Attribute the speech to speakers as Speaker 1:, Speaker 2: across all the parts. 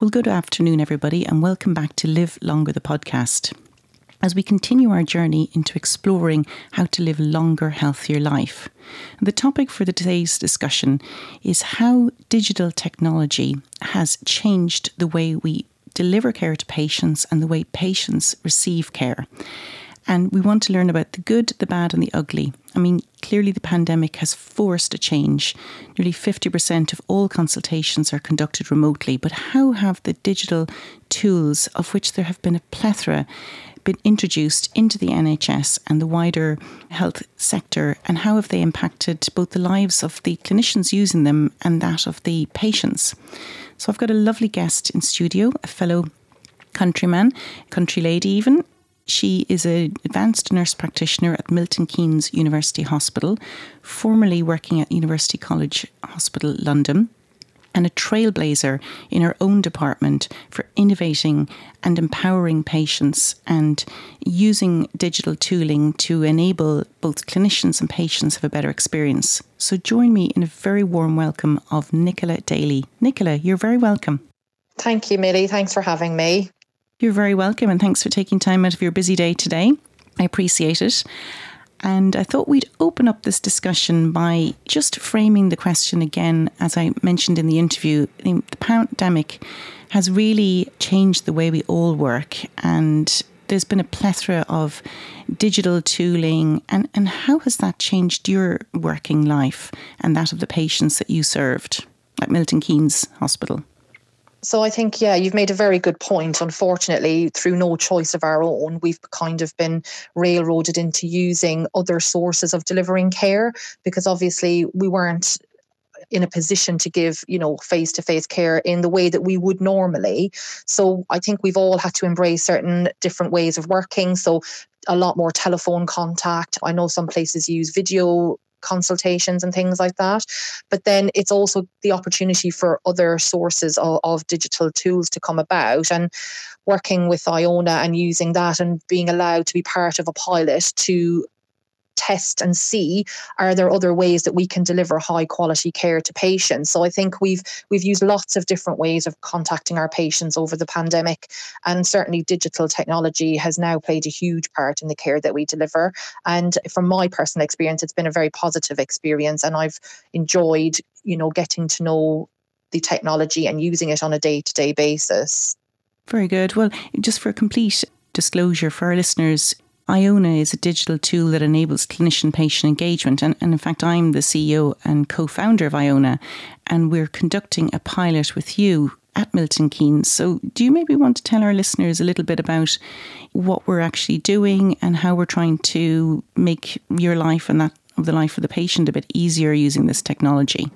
Speaker 1: Well, good afternoon, everybody, and welcome back to Live Longer, the podcast. As we continue our journey into exploring how to live longer, healthier life. The topic for today's discussion is how digital technology has changed the way we deliver care to patients and the way patients receive care. And we want to learn about the good, the bad, and the ugly. I mean, clearly the pandemic has forced a change. Nearly 50% of all consultations are conducted remotely. But how have the digital tools, of which there have been a plethora, been introduced into the NHS and the wider health sector, and how have they impacted both the lives of the clinicians using them and that of the patients? So I've got a lovely guest in studio, a fellow countryman, country lady even, she is an advanced nurse practitioner at Milton Keynes University Hospital, formerly working at University College Hospital London, and a trailblazer in her own department for innovating and empowering patients and using digital tooling to enable both clinicians and patients have a better experience. So join me in a very warm welcome of Nicola Daly. Nicola, you're very welcome.
Speaker 2: Thank you, Millie. Thanks for having me.
Speaker 1: You're very welcome, and thanks for taking time out of your busy day today. I appreciate it. And I thought we'd open up this discussion by just framing the question again, as I mentioned in the interview. The pandemic has really changed the way we all work, and there's been a plethora of digital tooling. And, and how has that changed your working life and that of the patients that you served at Milton Keynes Hospital?
Speaker 2: So I think, yeah, you've made a very good point. Unfortunately, through no choice of our own, we've kind of been railroaded into using other sources of delivering care because obviously we weren't in a position to give you know face to face care in the way that we would normally. So i think we've all had to embrace certain different ways of working. So a lot more telephone contact. I know some places use video consultations and things like that. But then it's also the opportunity for other sources of, of digital tools to come about. And working with Iona and using that and being allowed to be part of a pilot to test and see are there other ways that we can deliver high quality care to patients? So i think we've we've used lots of different ways of contacting our patients over the pandemic and certainly digital technology has now played a huge part in the care that we deliver. And from my personal experience it's been a very positive experience and i've enjoyed you know getting to know the technology and using it on a day-to-day basis.
Speaker 1: Very good. Well just for complete disclosure for our listeners Iona is a digital tool that enables clinician patient engagement. And, and in fact, I'm the CEO and co founder of Iona, and we're conducting a pilot with you at Milton Keynes. So, do you maybe want to tell our listeners a little bit about what we're actually doing and how we're trying to make your life and that of the life of the patient a bit easier using this technology?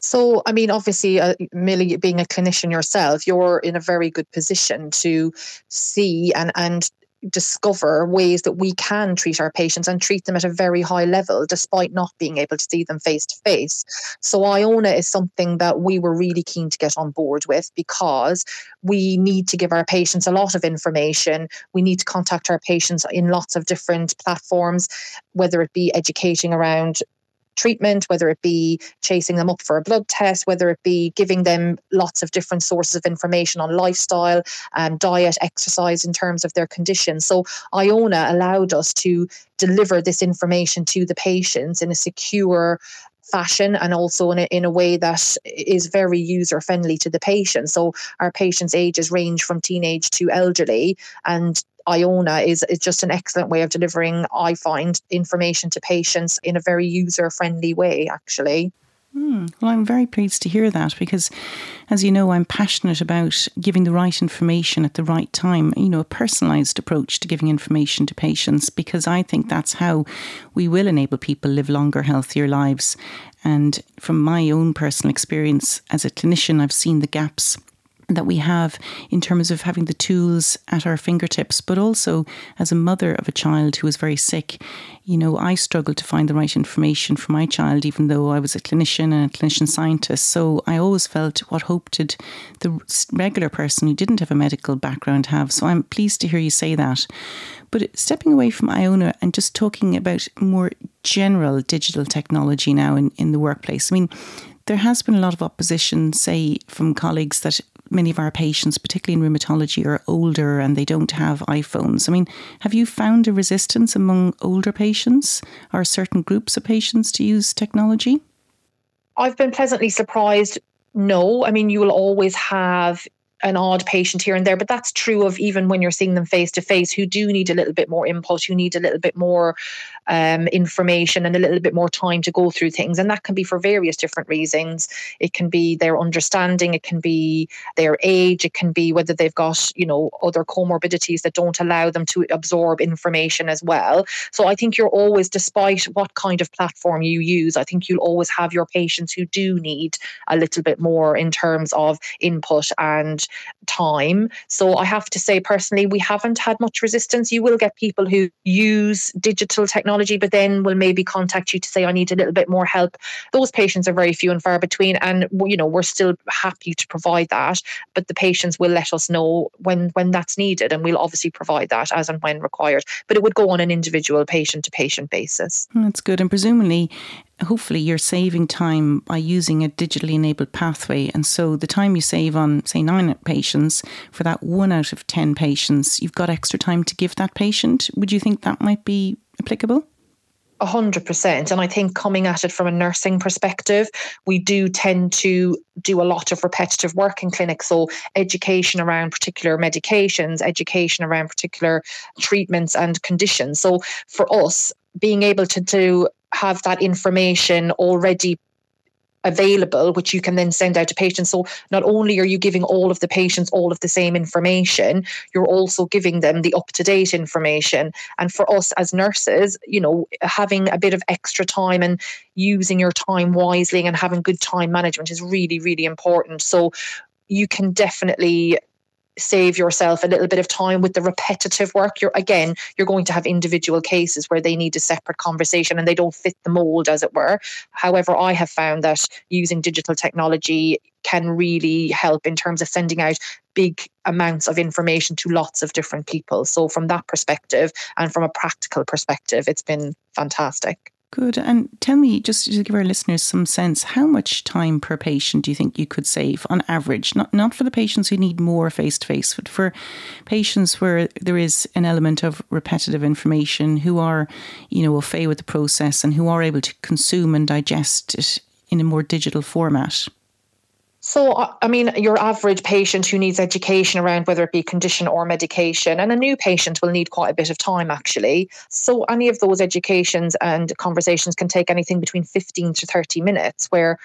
Speaker 2: So, I mean, obviously, uh, Millie, being a clinician yourself, you're in a very good position to see and and discover ways that we can treat our patients and treat them at a very high level despite not being able to see them face to face. So Iona is something that we were really keen to get on board with because we need to give our patients a lot of information. We need to contact our patients in lots of different platforms, whether it be educating around treatment, whether it be chasing them up for a blood test, whether it be giving them lots of different sources of information on lifestyle, um, diet, exercise in terms of their condition. So Iona allowed us to deliver this information to the patients in a secure fashion and also in a, in a way that is very user friendly to the patient. So our patients' ages range from teenage to elderly, and Iona is, is just an excellent way of delivering, I find, information to patients in a very user friendly way, actually.
Speaker 1: Mm, well, I'm very pleased to hear that because, as you know, I'm passionate about giving the right information at the right time, you know, a personalised approach to giving information to patients because I think that's how we will enable people live longer, healthier lives. And from my own personal experience as a clinician, I've seen the gaps that we have in terms of having the tools at our fingertips, but also as a mother of a child who was very sick, you know, I struggled to find the right information for my child, even though I was a clinician and a clinician scientist. So I always felt what hope did the regular person who didn't have a medical background have. So I'm pleased to hear you say that. But stepping away from Iona and just talking about more general digital technology now in, in the workplace, I mean, there has been a lot of opposition, say, from colleagues that many of our patients, particularly in rheumatology, are older and they don't have iPhones. I mean, have you found a resistance among older patients or certain groups of patients to use technology?
Speaker 2: I've been pleasantly surprised. No, I mean, you will always have an odd patient here and there, but that's true of even when you're seeing them face to face who do need a little bit more impulse, who need a little bit more um, information and a little bit more time to go through things. And that can be for various different reasons. It can be their understanding, it can be their age, it can be whether they've got, you know, other comorbidities that don't allow them to absorb information as well. So I think you're always, despite what kind of platform you use, I think you'll always have your patients who do need a little bit more in terms of input and time. So I have to say, personally, we haven't had much resistance. You will get people who use digital technology technology, but then will maybe contact you to say, I need a little bit more help. Those patients are very few and far between. And, you know, we're still happy to provide that, but the patients will let us know when, when that's needed. And we'll obviously provide that as and when required. But it would go on an individual patient to patient basis.
Speaker 1: Mm, that's good. And presumably, hopefully you're saving time by using a digitally enabled pathway. And so the time you save on, say, nine patients, for that one out of 10 patients, you've got extra time to give that patient. Would you think that might be applicable?
Speaker 2: A hundred percent. And I think coming at it from a nursing perspective, we do tend to do a lot of repetitive work in clinics. So education around particular medications, education around particular treatments and conditions. So for us, being able to have that information already available, which you can then send out to patients. So not only are you giving all of the patients all of the same information, you're also giving them the up to date information. And for us as nurses, you know, having a bit of extra time and using your time wisely and having good time management is really, really important. So you can definitely save yourself a little bit of time with the repetitive work you're again you're going to have individual cases where they need a separate conversation and they don't fit the mold as it were. However i have found that using digital technology can really help in terms of sending out big amounts of information to lots of different people. So from that perspective and from a practical perspective it's been fantastic
Speaker 1: Good. And tell me, just to give our listeners some sense, how much time per patient do you think you could save on average? Not not for the patients who need more face to face, but for patients where there is an element of repetitive information, who are, you know, au with the process and who are able to consume and digest it in a more digital format.
Speaker 2: So, uh, I mean, your average patient who needs education around whether it be condition or medication, and a new patient will need quite a bit of time actually. So, any of those educations and conversations can take anything between 15 to 30 minutes, where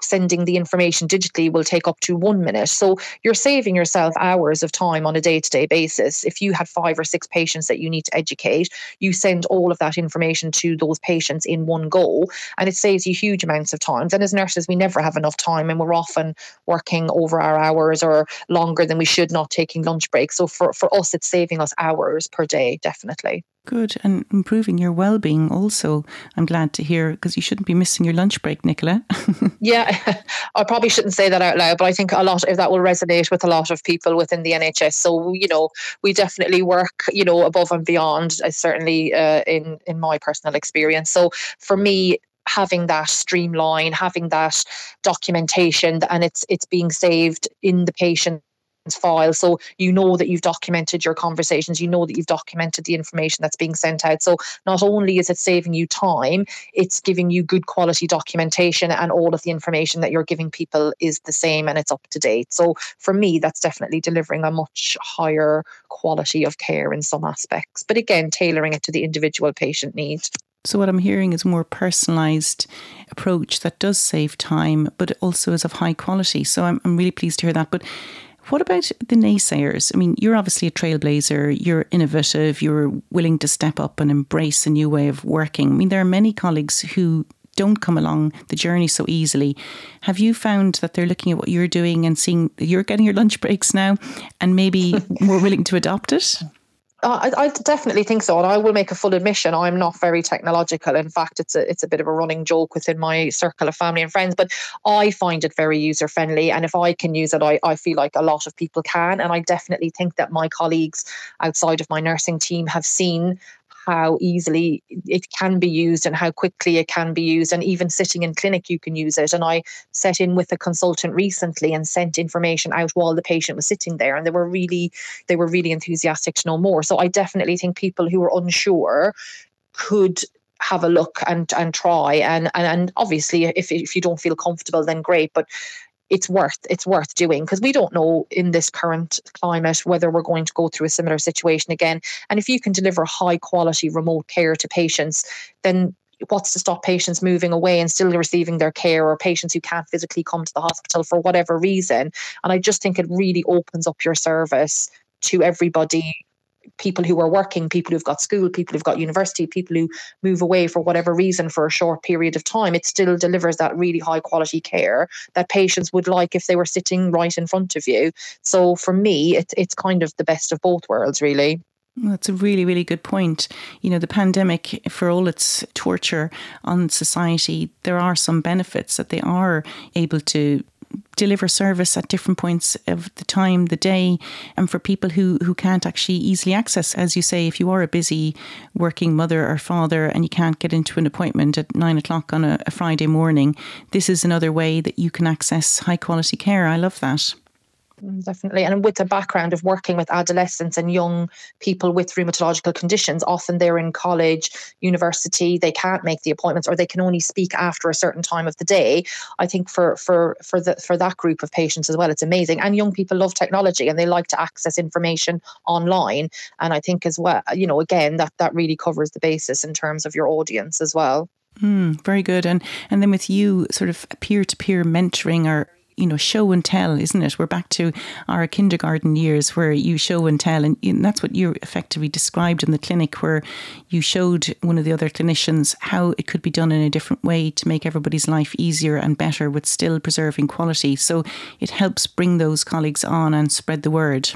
Speaker 2: sending the information digitally will take up to one minute. So you're saving yourself hours of time on a day to day basis. If you have five or six patients that you need to educate, you send all of that information to those patients in one go, and it saves you huge amounts of time. And as nurses, we never have enough time, and we're often working over our hours or longer than we should, not taking lunch breaks. So for, for us, it's saving us hours per day, definitely.
Speaker 1: Good. And improving your well being also, I'm glad to hear, because you shouldn't be missing your lunch break, Nicola.
Speaker 2: yeah, I probably shouldn't say that out loud, but I think a lot of that will resonate with a lot of people within the NHS. So, you know, we definitely work, you know, above and beyond, uh, certainly uh, in, in my personal experience. So for me, having that streamline, having that documentation, and it's it's being saved in the patient file. So you know that you've documented your conversations. You know that you've documented the information that's being sent out. So not only is it saving you time it's giving you good quality documentation and all of the information that you're giving people is the same and it's up to date. So for me that's definitely delivering a much higher quality of care in some aspects. But again tailoring it to the individual patient need.
Speaker 1: So, what I'm hearing is a more personalised approach that does save time, but also is of high quality. So, I'm, I'm really pleased to hear that. But what about the naysayers? I mean, you're obviously a trailblazer, you're innovative, you're willing to step up and embrace a new way of working. I mean, there are many colleagues who don't come along the journey so easily. Have you found that they're looking at what you're doing and seeing you're getting your lunch breaks now and maybe more willing to adopt it?
Speaker 2: I, I, definitely think so, and I will make a full admission. I'm not very technological. In fact, it's a it's a bit of a running joke within my circle of family and friends. But I find it very user friendly, and if I can use it, I, I feel like a lot of people can. And I definitely think that my colleagues outside of my nursing team have seen how easily it can be used and how quickly it can be used. And even sitting in clinic, you can use it. And I set in with a consultant recently and sent information out while the patient was sitting there, and they were really they were really enthusiastic to know more. So I definitely think people who are unsure could have a look and and try and and, and obviously if if you don't feel comfortable then great but it's worth it's worth doing because we don't know in this current climate whether we're going to go through a similar situation again. And if you can deliver high quality remote care to patients then what's to stop patients moving away and still receiving their care or patients who can't physically come to the hospital for whatever reason? And i just think it really opens up your service to everybody people who are working, people who've got school, people who've got university, people who move away for whatever reason for a short period of time, it still delivers that really high quality care that patients would like if they were sitting right in front of you. So for me, it, it's kind of the best of both worlds, really.
Speaker 1: That's a really, really good point. You know, the pandemic, for all its torture on society, there are some benefits that they are able to deliver service at different points of the time, the day, and for people who, who can't actually easily access, as you say, if you are a busy working mother or father and you can't get into an appointment at nine o'clock on a, a Friday morning, this is another way that you can access high quality care. I love that.
Speaker 2: Definitely. And with the background of working with adolescents and young people with rheumatological conditions, often they're in college, university, they can't make the appointments or they can only speak after a certain time of the day. I think for for for the for that group of patients as well, it's amazing. And young people love technology and they like to access information online. And I think as well, you know, again, that that really covers the basis in terms of your audience as well.
Speaker 1: Mm, very good. And and then with you sort of peer to peer mentoring or you know, show and tell, isn't it? We're back to our kindergarten years where you show and tell. And, that's what you effectively described in the clinic, where you showed one of the other clinicians how it could be done in a different way to make everybody's life easier and better with still preserving quality. So it helps bring those colleagues on and spread the word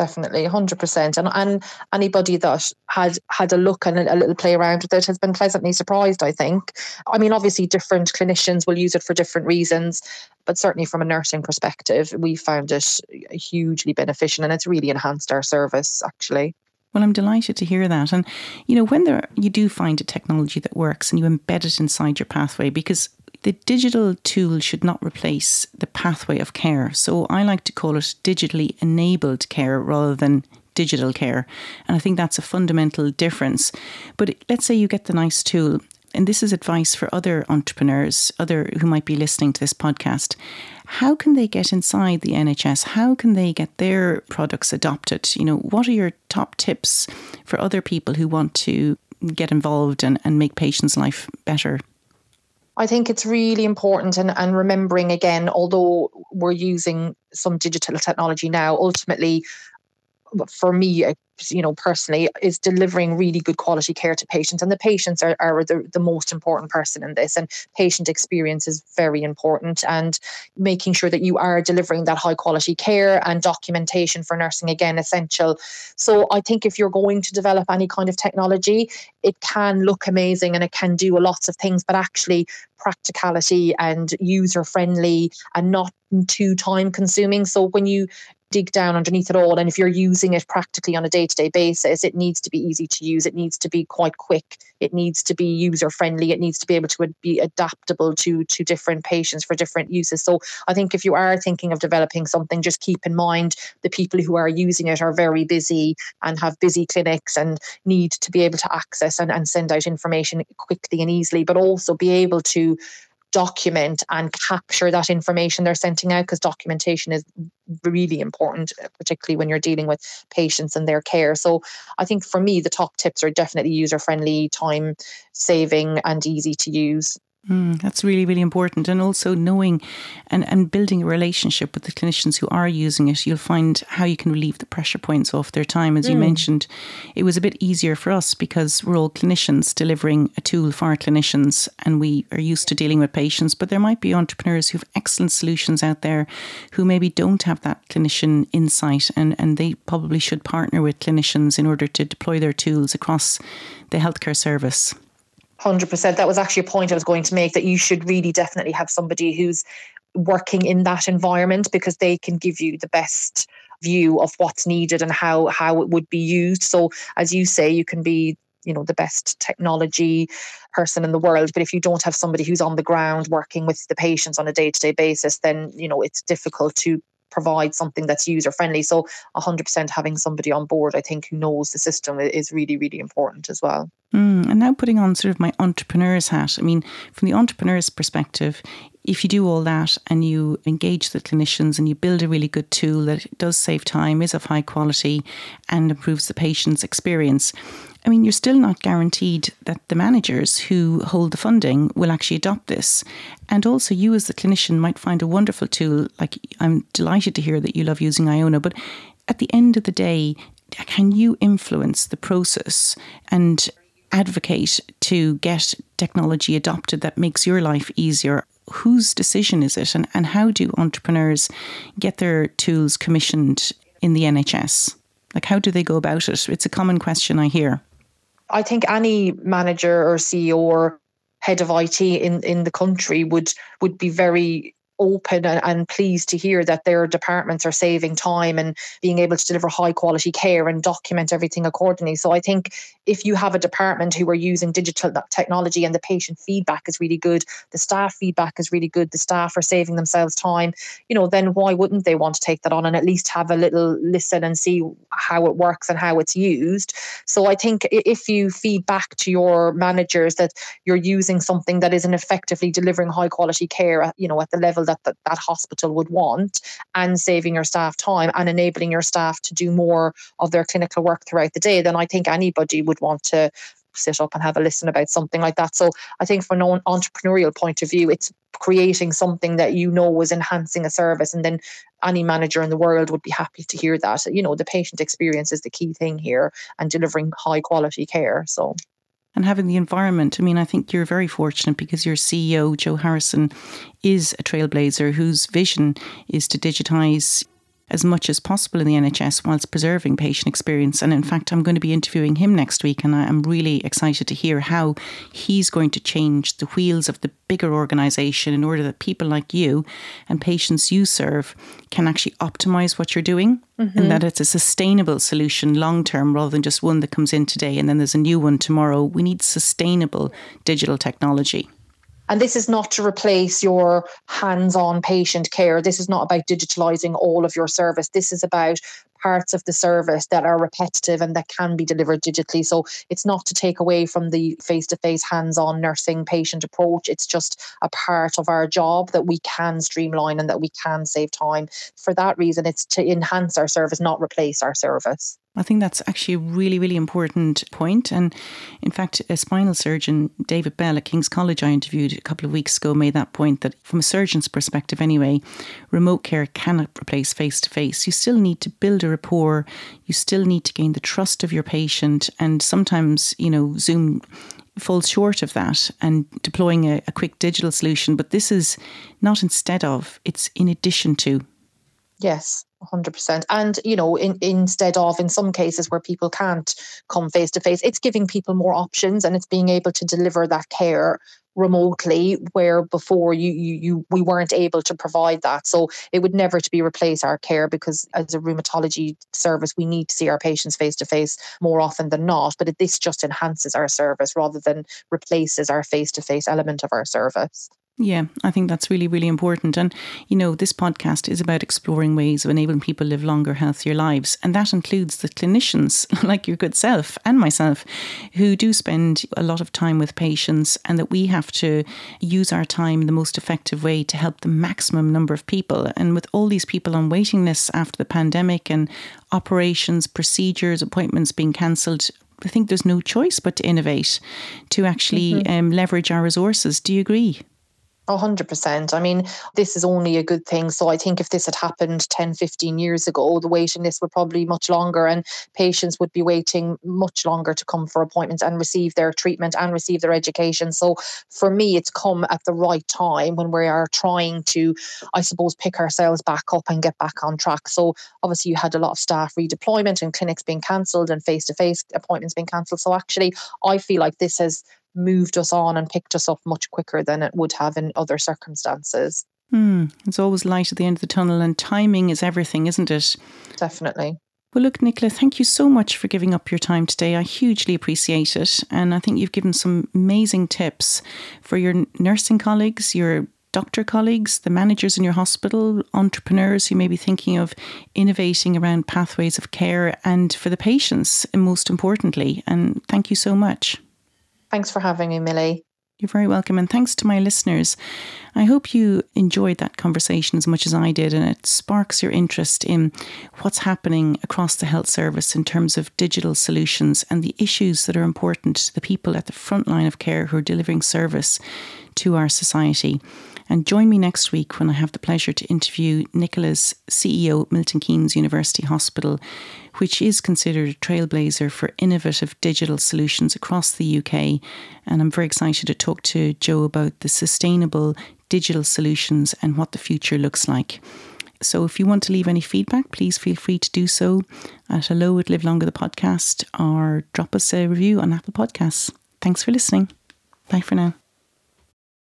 Speaker 2: definitely 100% and and anybody that had had a look and a, a, little play around with it has been pleasantly surprised i think. I mean obviously different clinicians will use it for different reasons but certainly from a nursing perspective we found it hugely beneficial and it's really enhanced our service actually.
Speaker 1: Well, I'm delighted to hear that. And, you know, when there you do find a technology that works and you embed it inside your pathway, because the digital tool should not replace the pathway of care. So I like to call it digitally enabled care rather than digital care. And I think that's a fundamental difference. But let's say you get the nice tool, and this is advice for other entrepreneurs, other who might be listening to this podcast. How can they get inside the NHS? How can they get their products adopted? You know, what are your top tips for other people who want to get involved and, and make patients' life better?
Speaker 2: I think it's really important and, and remembering again, although we're using some digital technology now, ultimately for me, you know, personally, is delivering really good quality care to patients. And the patients are, are the, the most important person in this. And patient experience is very important. And making sure that you are delivering that high quality care and documentation for nursing, again, essential. So I think if you're going to develop any kind of technology, it can look amazing and it can do lots of things, but actually practicality and user friendly and not too time consuming. So when you dig down underneath it all. And if you're using it practically on a day to day basis, it needs to be easy to use. It needs to be quite quick. It needs to be user friendly. It needs to be able to be adaptable to, to different patients for different uses. So I think if you are thinking of developing something, just keep in mind the people who are using it are very busy and have busy clinics and need to be able to access and, and send out information quickly and easily, but also be able to document and capture that information they're sending out because documentation is really important, uh, particularly when you're dealing with patients and their care. So I think for me, the top tips are definitely user friendly, time saving, and easy to use.
Speaker 1: Mm, that's really, really important. And also knowing and, and building a relationship with the clinicians who are using it, you'll find how you can relieve the pressure points off their time. As mm. you mentioned, it was a bit easier for us because we're all clinicians delivering a tool for our clinicians and we are used to dealing with patients. But there might be entrepreneurs who have excellent solutions out there who maybe don't have that clinician insight and, and they probably should partner with clinicians in order to deploy their tools across the healthcare service.
Speaker 2: 100%. That was actually a point I was going to make that you should really definitely have somebody who's working in that environment because they can give you the best view of what's needed and how how it would be used so as you say you can be you know the best technology person in the world but if you don't have somebody who's on the ground working with the patients on a day-to-day basis then you know it's difficult to provide something that's user friendly so 100% having somebody on board i think who knows the system is really really important as well.
Speaker 1: Mm, and now putting on sort of my entrepreneur's hat i mean from the entrepreneur's perspective if you do all that and you engage the clinicians and you build a really good tool that does save time, is of high quality, and improves the patient's experience, I mean, you're still not guaranteed that the managers who hold the funding will actually adopt this. And also, you as the clinician might find a wonderful tool. Like, I'm delighted to hear that you love using Iona, but at the end of the day, can you influence the process and advocate to get technology adopted that makes your life easier? whose decision is it and, and how do entrepreneurs get their tools commissioned in the NHS? Like, how do they go about it? It's a common question I hear.
Speaker 2: I think any manager or CEO or head of IT in, in the country would would be very open and, and, pleased to hear that their departments are saving time and being able to deliver high quality care and document everything accordingly. So I think if you have a department who are using digital technology and the patient feedback is really good, the staff feedback is really good, the staff are saving themselves time, you know, then why wouldn't they want to take that on and at least have a little listen and see how it works and how it's used? So I think if you feed back to your managers that you're using something that isn't effectively delivering high quality care, uh, you know, at the level that, that that hospital would want and saving your staff time and enabling your staff to do more of their clinical work throughout the day, then I think anybody would want to sit up and have a listen about something like that. So I think from an entrepreneurial point of view, it's creating something that you know was enhancing a service and then any manager in the world would be happy to hear that. You know, the patient experience is the key thing here and delivering high quality care. So
Speaker 1: and having the environment. I mean, I think you're very fortunate because your CEO, Joe Harrison, is a trailblazer whose vision is to digitize as much as possible in the NHS whilst preserving patient experience. And in fact, I'm going to be interviewing him next week, and I'm really excited to hear how he's going to change the wheels of the bigger organisation in order that people like you and patients you serve can actually optimise what you're doing. Mm-hmm. And that it's a sustainable solution long term rather than just one that comes in today and then there's a new one tomorrow. We need sustainable digital technology.
Speaker 2: And this is not to replace your hands on patient care. This is not about digitalizing all of your service. This is about parts of the service that are repetitive and that can be delivered digitally. So it's not to take away from the face to face, hands on nursing patient approach. It's just a part of our job that we can streamline and that we can save time. For that reason, it's to enhance our service, not replace our service.
Speaker 1: I think that's actually a really, really important point. And in fact, a spinal surgeon, David Bell at King's College, I interviewed a couple of weeks ago, made that point that from a surgeon's perspective, anyway, remote care cannot replace face to face. You still need to build a rapport, you still need to gain the trust of your patient. And sometimes, you know, Zoom falls short of that and deploying a, a quick digital solution. But this is not instead of, it's in addition to.
Speaker 2: Yes. 100% and you know in, instead of in some cases where people can't come face to face it's giving people more options and it's being able to deliver that care remotely where before you, you you we weren't able to provide that so it would never to be replace our care because as a rheumatology service we need to see our patients face to face more often than not but it, this just enhances our service rather than replaces our face to face element of our service
Speaker 1: yeah, I think that's really, really important. And, you know, this podcast is about exploring ways of enabling people live longer, healthier lives. And that includes the clinicians, like your good self and myself, who do spend a lot of time with patients, and that we have to use our time the most effective way to help the maximum number of people. And with all these people on waiting lists after the pandemic and operations, procedures, appointments being cancelled, I think there's no choice but to innovate to actually mm-hmm. um, leverage our resources. Do you agree?
Speaker 2: 100%. I mean, this is only a good thing. So I think if this had happened 10, 15 years ago, the waiting list would probably be much longer and patients would be waiting much longer to come for appointments and receive their treatment and receive their education. So for me, it's come at the right time when we are trying to, I suppose, pick ourselves back up and get back on track. So obviously, you had a lot of staff redeployment and clinics being cancelled and face to face appointments being cancelled. So actually, I feel like this has moved us on and picked us up much quicker than it would have in other circumstances.
Speaker 1: Mm, it's always light at the end of the tunnel, and timing is everything, isn't it?
Speaker 2: Definitely.
Speaker 1: Well, look, Nicola, thank you so much for giving up your time today. I hugely appreciate it. And I think you've given some amazing tips for your nursing colleagues, your doctor colleagues, the managers in your hospital, entrepreneurs who may be thinking of innovating around pathways of care, and for the patients, most importantly. And thank you so much.
Speaker 2: Thanks for having me, Millie.
Speaker 1: You're very welcome. And thanks to my listeners. I hope you enjoyed that conversation as much as I did, and it sparks your interest in what's happening across the health service in terms of digital solutions and the issues that are important to the people at the front line of care who are delivering service to our society. And join me next week when I have the pleasure to interview Nicola's CEO, Milton Keynes University Hospital, which is considered a trailblazer for innovative digital solutions across the UK. And I'm very excited to talk to Joe about the sustainable digital solutions and what the future looks like. So if you want to leave any feedback, please feel free to do so at hello at Live Longer the podcast or drop us a review on Apple Podcasts. Thanks for listening. Bye for now.